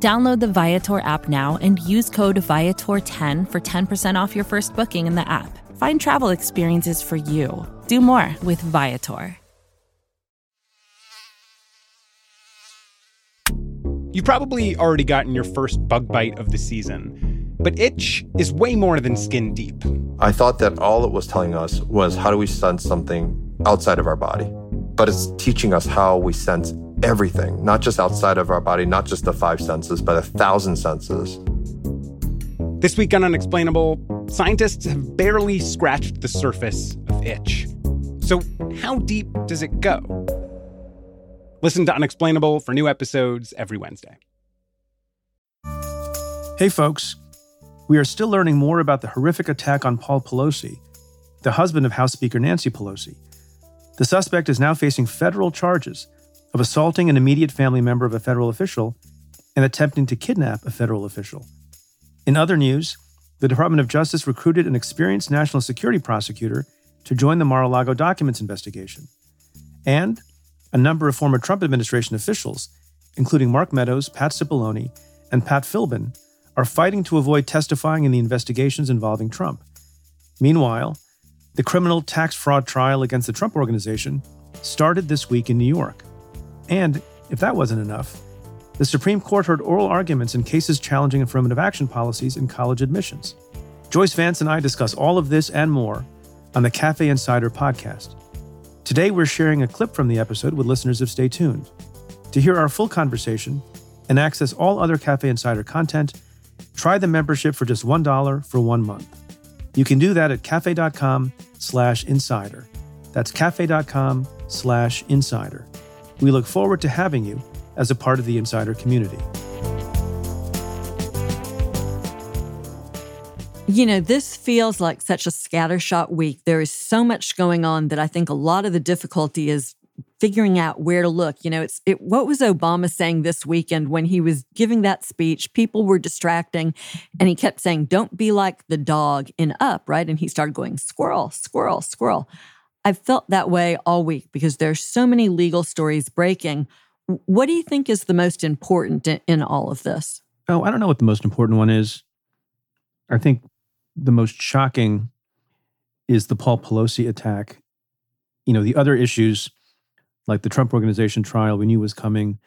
Download the Viator app now and use code Viator10 for 10% off your first booking in the app. Find travel experiences for you. Do more with Viator. You've probably already gotten your first bug bite of the season, but itch is way more than skin deep. I thought that all it was telling us was how do we sense something outside of our body, but it's teaching us how we sense everything, not just outside of our body, not just the five senses, but a thousand senses. This week on Unexplainable, scientists have barely scratched the surface of itch. So, how deep does it go? Listen to Unexplainable for new episodes every Wednesday. Hey, folks. We are still learning more about the horrific attack on Paul Pelosi, the husband of House Speaker Nancy Pelosi. The suspect is now facing federal charges of assaulting an immediate family member of a federal official and attempting to kidnap a federal official. In other news, the Department of Justice recruited an experienced national security prosecutor to join the Mar a Lago documents investigation. And a number of former Trump administration officials, including Mark Meadows, Pat Cipollone, and Pat Philbin, are fighting to avoid testifying in the investigations involving Trump. Meanwhile, the criminal tax fraud trial against the Trump Organization started this week in New York. And if that wasn't enough, the Supreme Court heard oral arguments in cases challenging affirmative action policies in college admissions. Joyce Vance and I discuss all of this and more on the Cafe Insider podcast. Today, we're sharing a clip from the episode with listeners of Stay Tuned. To hear our full conversation and access all other Cafe Insider content, try the membership for just $1 for one month. You can do that at cafe.com slash insider. That's cafe.com slash insider. We look forward to having you as a part of the Insider community. You know, this feels like such a scattershot week. There is so much going on that I think a lot of the difficulty is figuring out where to look. You know, it's it, what was Obama saying this weekend when he was giving that speech? People were distracting, and he kept saying, "Don't be like the dog in Up," right? And he started going, "Squirrel, squirrel, squirrel." I've felt that way all week because there's so many legal stories breaking. What do you think is the most important in, in all of this? Oh, I don't know what the most important one is. I think the most shocking is the Paul Pelosi attack. You know, the other issues like the Trump Organization trial we knew was coming,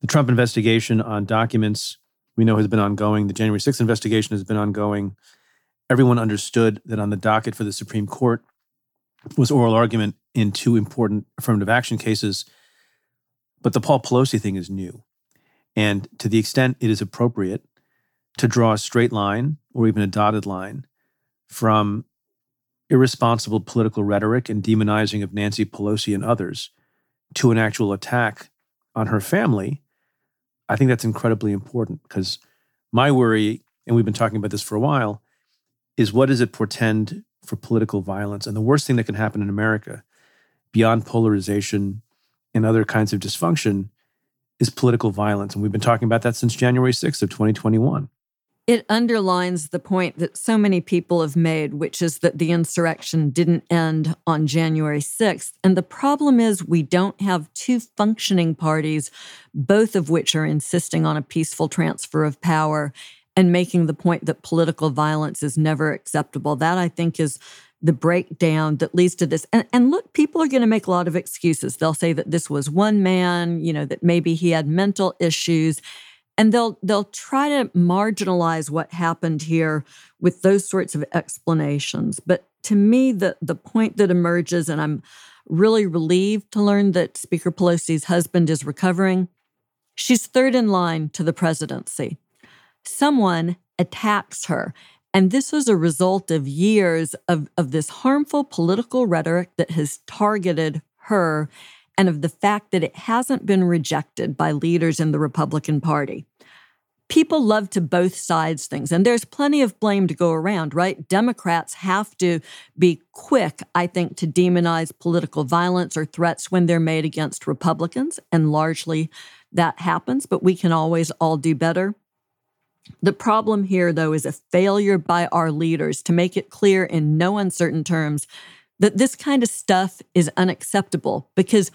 the Trump investigation on documents we know has been ongoing, the January 6th investigation has been ongoing. Everyone understood that on the docket for the Supreme Court was oral argument in two important affirmative action cases. But the Paul Pelosi thing is new. And to the extent it is appropriate to draw a straight line or even a dotted line from irresponsible political rhetoric and demonizing of Nancy Pelosi and others to an actual attack on her family, I think that's incredibly important because my worry, and we've been talking about this for a while, is what does it portend for political violence. And the worst thing that can happen in America, beyond polarization and other kinds of dysfunction, is political violence. And we've been talking about that since January 6th of 2021. It underlines the point that so many people have made, which is that the insurrection didn't end on January 6th. And the problem is, we don't have two functioning parties, both of which are insisting on a peaceful transfer of power and making the point that political violence is never acceptable. That I think is the breakdown that leads to this. And, and look, people are going to make a lot of excuses. They'll say that this was one man, you know, that maybe he had mental issues. And they'll they'll try to marginalize what happened here with those sorts of explanations. But to me, the the point that emerges, and I'm really relieved to learn that Speaker Pelosi's husband is recovering. She's third in line to the presidency someone attacks her. And this was a result of years of, of this harmful political rhetoric that has targeted her and of the fact that it hasn't been rejected by leaders in the Republican Party. people love to both sides things, and there's plenty of blame to go around, right? Democrats have to be quick, I think, to demonize political violence or threats when they're made against Republicans, and largely that happens, but we can always all do better. The problem here, though, is a failure by our leaders to make it clear in no uncertain terms that this kind of stuff is unacceptable because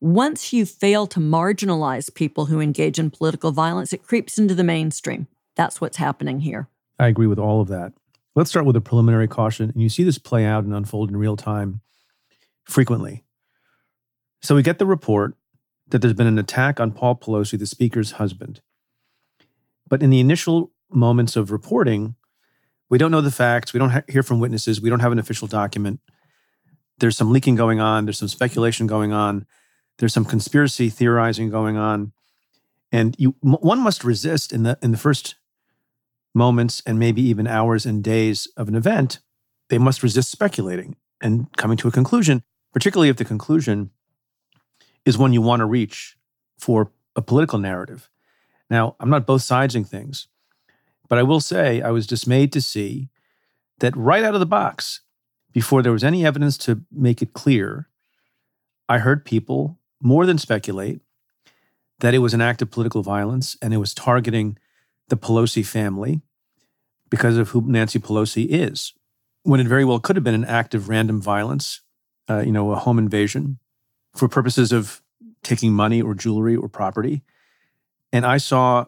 once you fail to marginalize people who engage in political violence, it creeps into the mainstream. That's what's happening here. I agree with all of that. Let's start with a preliminary caution. And you see this play out and unfold in real time frequently. So we get the report that there's been an attack on Paul Pelosi, the Speaker's husband. But in the initial moments of reporting, we don't know the facts. We don't ha- hear from witnesses. We don't have an official document. There's some leaking going on. There's some speculation going on. There's some conspiracy theorizing going on. And you, one must resist in the in the first moments and maybe even hours and days of an event. They must resist speculating and coming to a conclusion, particularly if the conclusion is one you want to reach for a political narrative. Now, I'm not both sidesing things, but I will say I was dismayed to see that right out of the box, before there was any evidence to make it clear, I heard people more than speculate that it was an act of political violence and it was targeting the Pelosi family because of who Nancy Pelosi is, when it very well could have been an act of random violence, uh, you know, a home invasion for purposes of taking money or jewelry or property. And I saw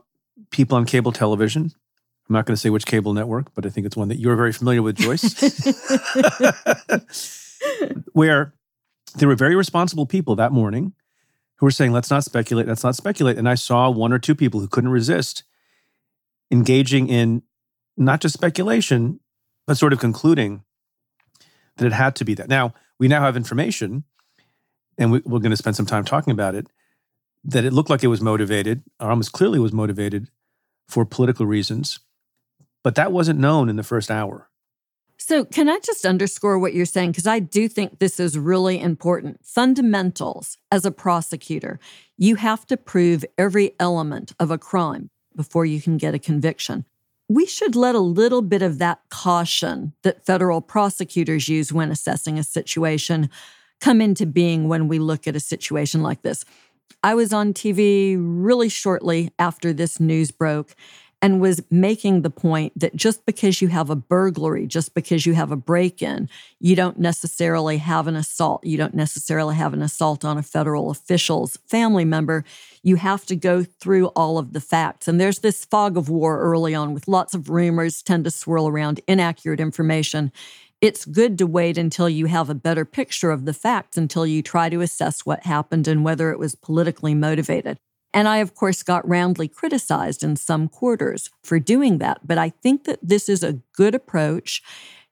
people on cable television. I'm not going to say which cable network, but I think it's one that you're very familiar with, Joyce, where there were very responsible people that morning who were saying, let's not speculate, let's not speculate. And I saw one or two people who couldn't resist engaging in not just speculation, but sort of concluding that it had to be that. Now, we now have information, and we, we're going to spend some time talking about it, that it looked like it was motivated, or almost clearly was motivated for political reasons. But that wasn't known in the first hour. So, can I just underscore what you're saying? Because I do think this is really important. Fundamentals as a prosecutor, you have to prove every element of a crime before you can get a conviction. We should let a little bit of that caution that federal prosecutors use when assessing a situation come into being when we look at a situation like this. I was on TV really shortly after this news broke and was making the point that just because you have a burglary, just because you have a break in, you don't necessarily have an assault. You don't necessarily have an assault on a federal official's family member. You have to go through all of the facts. And there's this fog of war early on with lots of rumors tend to swirl around inaccurate information it's good to wait until you have a better picture of the facts until you try to assess what happened and whether it was politically motivated. And I, of course, got roundly criticized in some quarters for doing that. But I think that this is a good approach.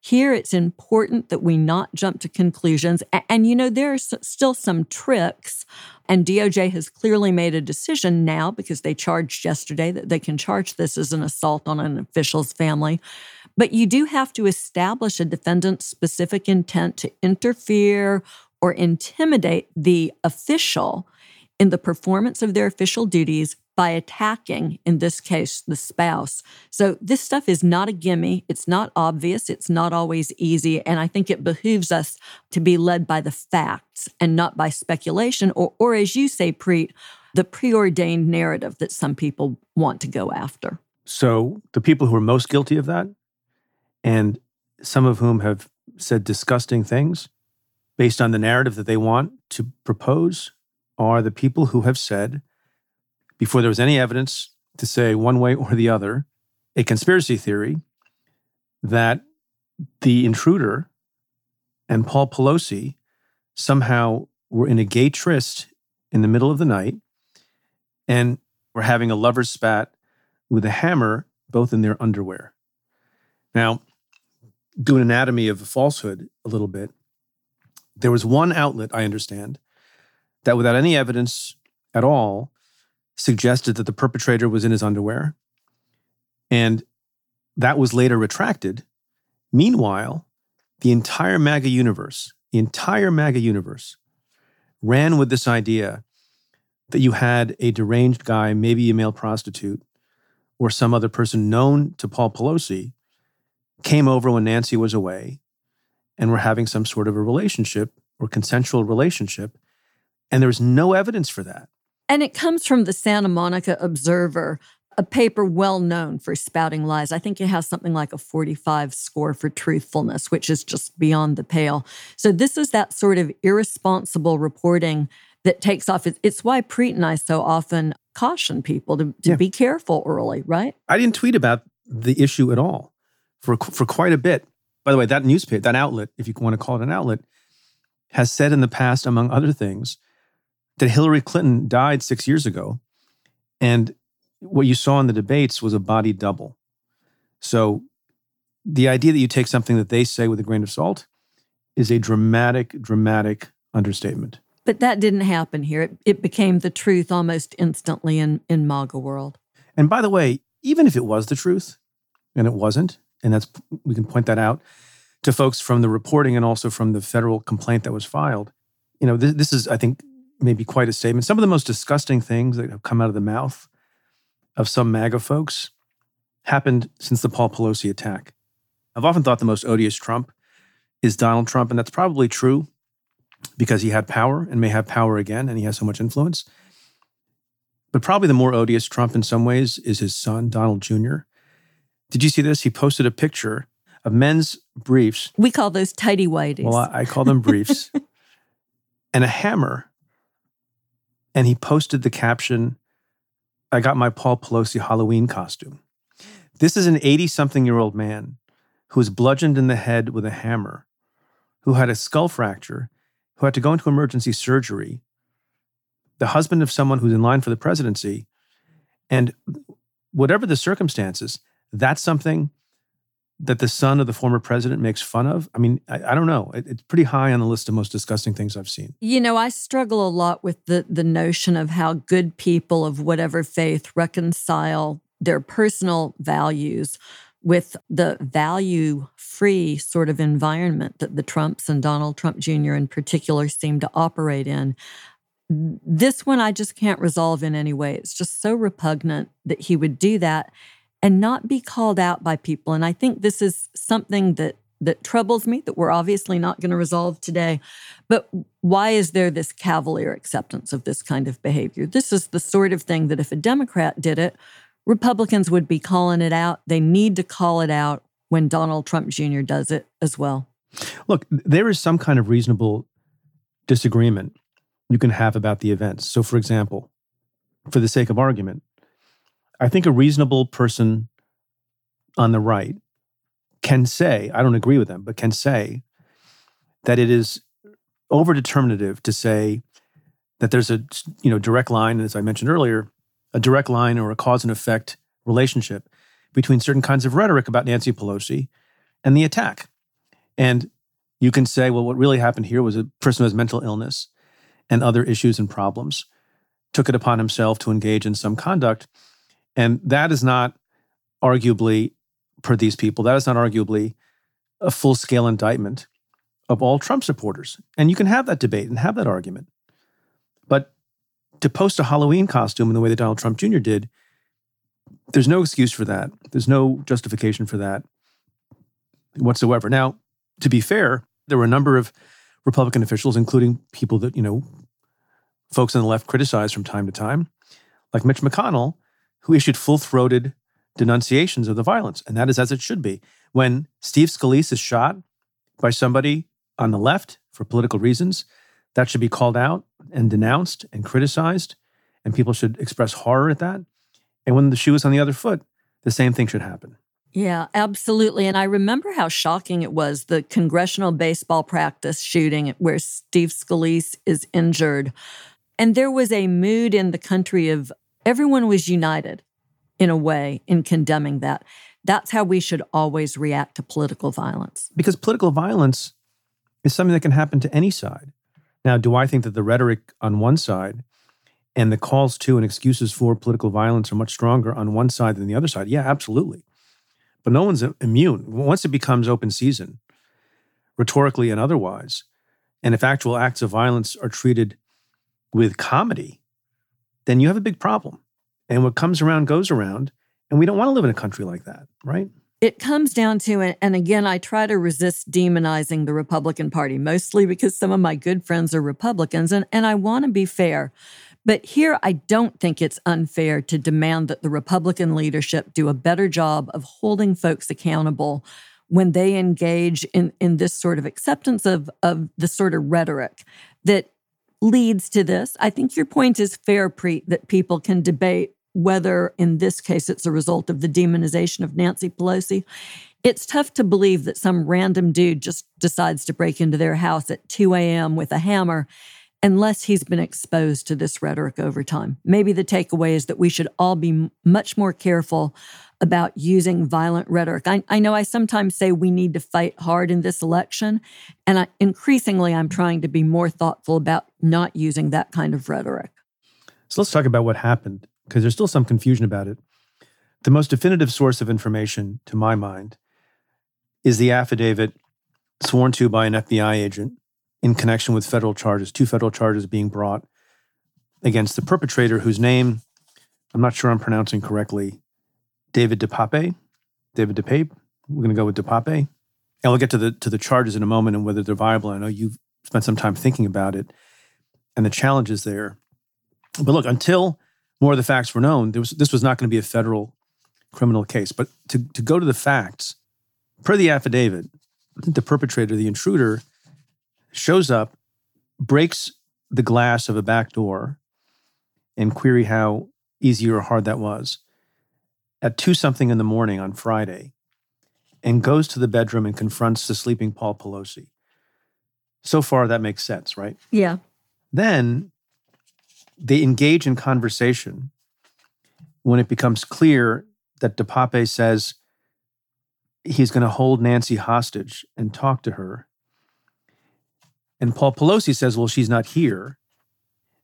Here, it's important that we not jump to conclusions. And, you know, there are still some tricks. And DOJ has clearly made a decision now because they charged yesterday that they can charge this as an assault on an official's family. But you do have to establish a defendant's specific intent to interfere or intimidate the official in the performance of their official duties by attacking, in this case, the spouse. So this stuff is not a gimme. It's not obvious. It's not always easy. And I think it behooves us to be led by the facts and not by speculation, or, or as you say, Preet, the preordained narrative that some people want to go after. So the people who are most guilty of that and some of whom have said disgusting things based on the narrative that they want to propose are the people who have said, before there was any evidence to say one way or the other, a conspiracy theory that the intruder and Paul Pelosi somehow were in a gay tryst in the middle of the night and were having a lover's spat with a hammer, both in their underwear. Now, do an anatomy of falsehood a little bit. There was one outlet, I understand, that without any evidence at all suggested that the perpetrator was in his underwear. And that was later retracted. Meanwhile, the entire MAGA universe, the entire MAGA universe ran with this idea that you had a deranged guy, maybe a male prostitute, or some other person known to Paul Pelosi came over when Nancy was away and were having some sort of a relationship or consensual relationship. And there's no evidence for that. And it comes from the Santa Monica Observer, a paper well known for spouting lies. I think it has something like a 45 score for truthfulness, which is just beyond the pale. So, this is that sort of irresponsible reporting that takes off. It's why Preet and I so often caution people to, to yeah. be careful early, right? I didn't tweet about the issue at all for, for quite a bit. By the way, that newspaper, that outlet, if you want to call it an outlet, has said in the past, among other things, that Hillary Clinton died six years ago. And what you saw in the debates was a body double. So the idea that you take something that they say with a grain of salt is a dramatic, dramatic understatement. But that didn't happen here. It, it became the truth almost instantly in, in MAGA world. And by the way, even if it was the truth, and it wasn't, and that's we can point that out to folks from the reporting and also from the federal complaint that was filed. You know, this, this is, I think, maybe quite a statement. Some of the most disgusting things that have come out of the mouth of some MAGA folks happened since the Paul Pelosi attack. I've often thought the most odious Trump is Donald Trump, and that's probably true because he had power and may have power again, and he has so much influence. But probably the more odious Trump in some ways is his son, Donald Jr. Did you see this? He posted a picture of men's briefs. We call those tidy whities. Well, I, I call them briefs. and a hammer. And he posted the caption, I got my Paul Pelosi Halloween costume. This is an 80 something year old man who was bludgeoned in the head with a hammer, who had a skull fracture, who had to go into emergency surgery, the husband of someone who's in line for the presidency. And whatever the circumstances, that's something that the son of the former president makes fun of? I mean, I, I, don't know. It, it's pretty high on the list of most disgusting things I've seen. You know, I struggle a lot with the the notion of how good people of whatever faith reconcile their personal values with the value free sort of environment that the Trumps and Donald Trump Jr. in particular seem to operate in. This one I just can't resolve in any way. It's just so repugnant that he would do that and not be called out by people. And I think this is something that that troubles me that we're obviously not going to resolve today. But why is there this cavalier acceptance of this kind of behavior? This is the sort of thing that if a Democrat did it, Republicans would be calling it out. They need to call it out when Donald Trump Jr. does it as well. Look, there is some kind of reasonable disagreement you can have about the events. So, for example, for the sake of argument, I think a reasonable person on the right can say, I don't agree with them, but can say that it is overdeterminative to say that there's a you know direct line, as I mentioned earlier, a direct line or a cause and effect relationship between certain kinds of rhetoric about Nancy Pelosi and the attack. And you can say, well, what really happened here was a person has mental illness and other issues and problems took it upon himself to engage in some conduct and that is not arguably, per these people, that is not arguably a full scale indictment of all Trump supporters. And you can have that debate and have that argument. But to post a Halloween costume in the way that Donald Trump Jr. did, there's no excuse for that. There's no justification for that whatsoever. Now, to be fair, there were a number of Republican officials, including people that, you know, folks on the left criticize from time to time, like Mitch McConnell, who issued full throated denunciations of the violence. And that is as it should be. When Steve Scalise is shot by somebody on the left for political reasons, that should be called out and denounced and criticized. And people should express horror at that. And when the shoe is on the other foot, the same thing should happen. Yeah, absolutely. And I remember how shocking it was the congressional baseball practice shooting where Steve Scalise is injured. And there was a mood in the country of everyone was united in a way in condemning that. That's how we should always react to political violence. Because political violence is something that can happen to any side. Now, do I think that the rhetoric on one side and the calls to and excuses for political violence are much stronger on one side than the other side? Yeah, absolutely. But no one's immune. Once it becomes open season, rhetorically and otherwise, and if actual acts of violence are treated with comedy, then you have a big problem. And what comes around goes around. And we don't want to live in a country like that, right? It comes down to. And again, I try to resist demonizing the Republican Party, mostly because some of my good friends are Republicans, and, and I want to be fair. But here, I don't think it's unfair to demand that the Republican leadership do a better job of holding folks accountable when they engage in, in this sort of acceptance of, of the sort of rhetoric that leads to this. I think your point is fair, Preet, that people can debate whether in this case it's a result of the demonization of Nancy Pelosi. It's tough to believe that some random dude just decides to break into their house at 2 a.m. with a hammer unless he's been exposed to this rhetoric over time. Maybe the takeaway is that we should all be much more careful about using violent rhetoric. I, I know I sometimes say we need to fight hard in this election, and I, increasingly I'm trying to be more thoughtful about not using that kind of rhetoric. So let's talk about what happened, because there's still some confusion about it. The most definitive source of information, to my mind, is the affidavit sworn to by an FBI agent in connection with federal charges, two federal charges being brought against the perpetrator, whose name I'm not sure I'm pronouncing correctly, David DePape. David DePape. We're going to go with DePape. And we'll get to the to the charges in a moment and whether they're viable. I know you've spent some time thinking about it and the challenges there. But look, until more of the facts were known, was, this was not going to be a federal criminal case. But to, to go to the facts, per the affidavit, the perpetrator, the intruder, shows up, breaks the glass of a back door, and query how easy or hard that was, at two something in the morning on Friday and goes to the bedroom and confronts the sleeping Paul Pelosi. So far, that makes sense, right? Yeah. Then they engage in conversation when it becomes clear that DePape says he's going to hold Nancy hostage and talk to her. And Paul Pelosi says, well, she's not here.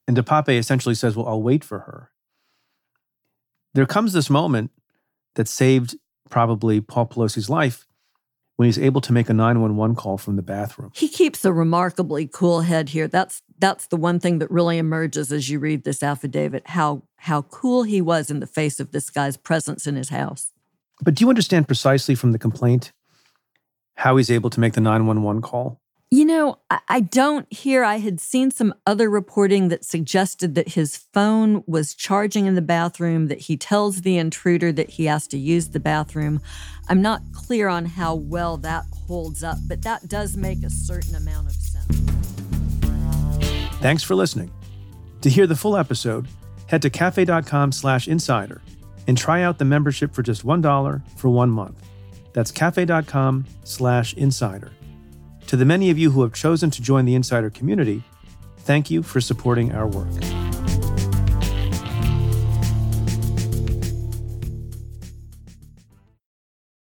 And DePape essentially says, well, I'll wait for her. There comes this moment that saved probably Paul Pelosi's life when he's able to make a 911 call from the bathroom. He keeps a remarkably cool head here. That's that's the one thing that really emerges as you read this affidavit, how how cool he was in the face of this guy's presence in his house. But do you understand precisely from the complaint how he's able to make the 911 call? You know, I don't hear. I had seen some other reporting that suggested that his phone was charging in the bathroom, that he tells the intruder that he has to use the bathroom. I'm not clear on how well that holds up, but that does make a certain amount of sense. Thanks for listening. To hear the full episode, head to cafe.com slash insider and try out the membership for just $1 for one month. That's cafe.com slash insider. To the many of you who have chosen to join the Insider community, thank you for supporting our work.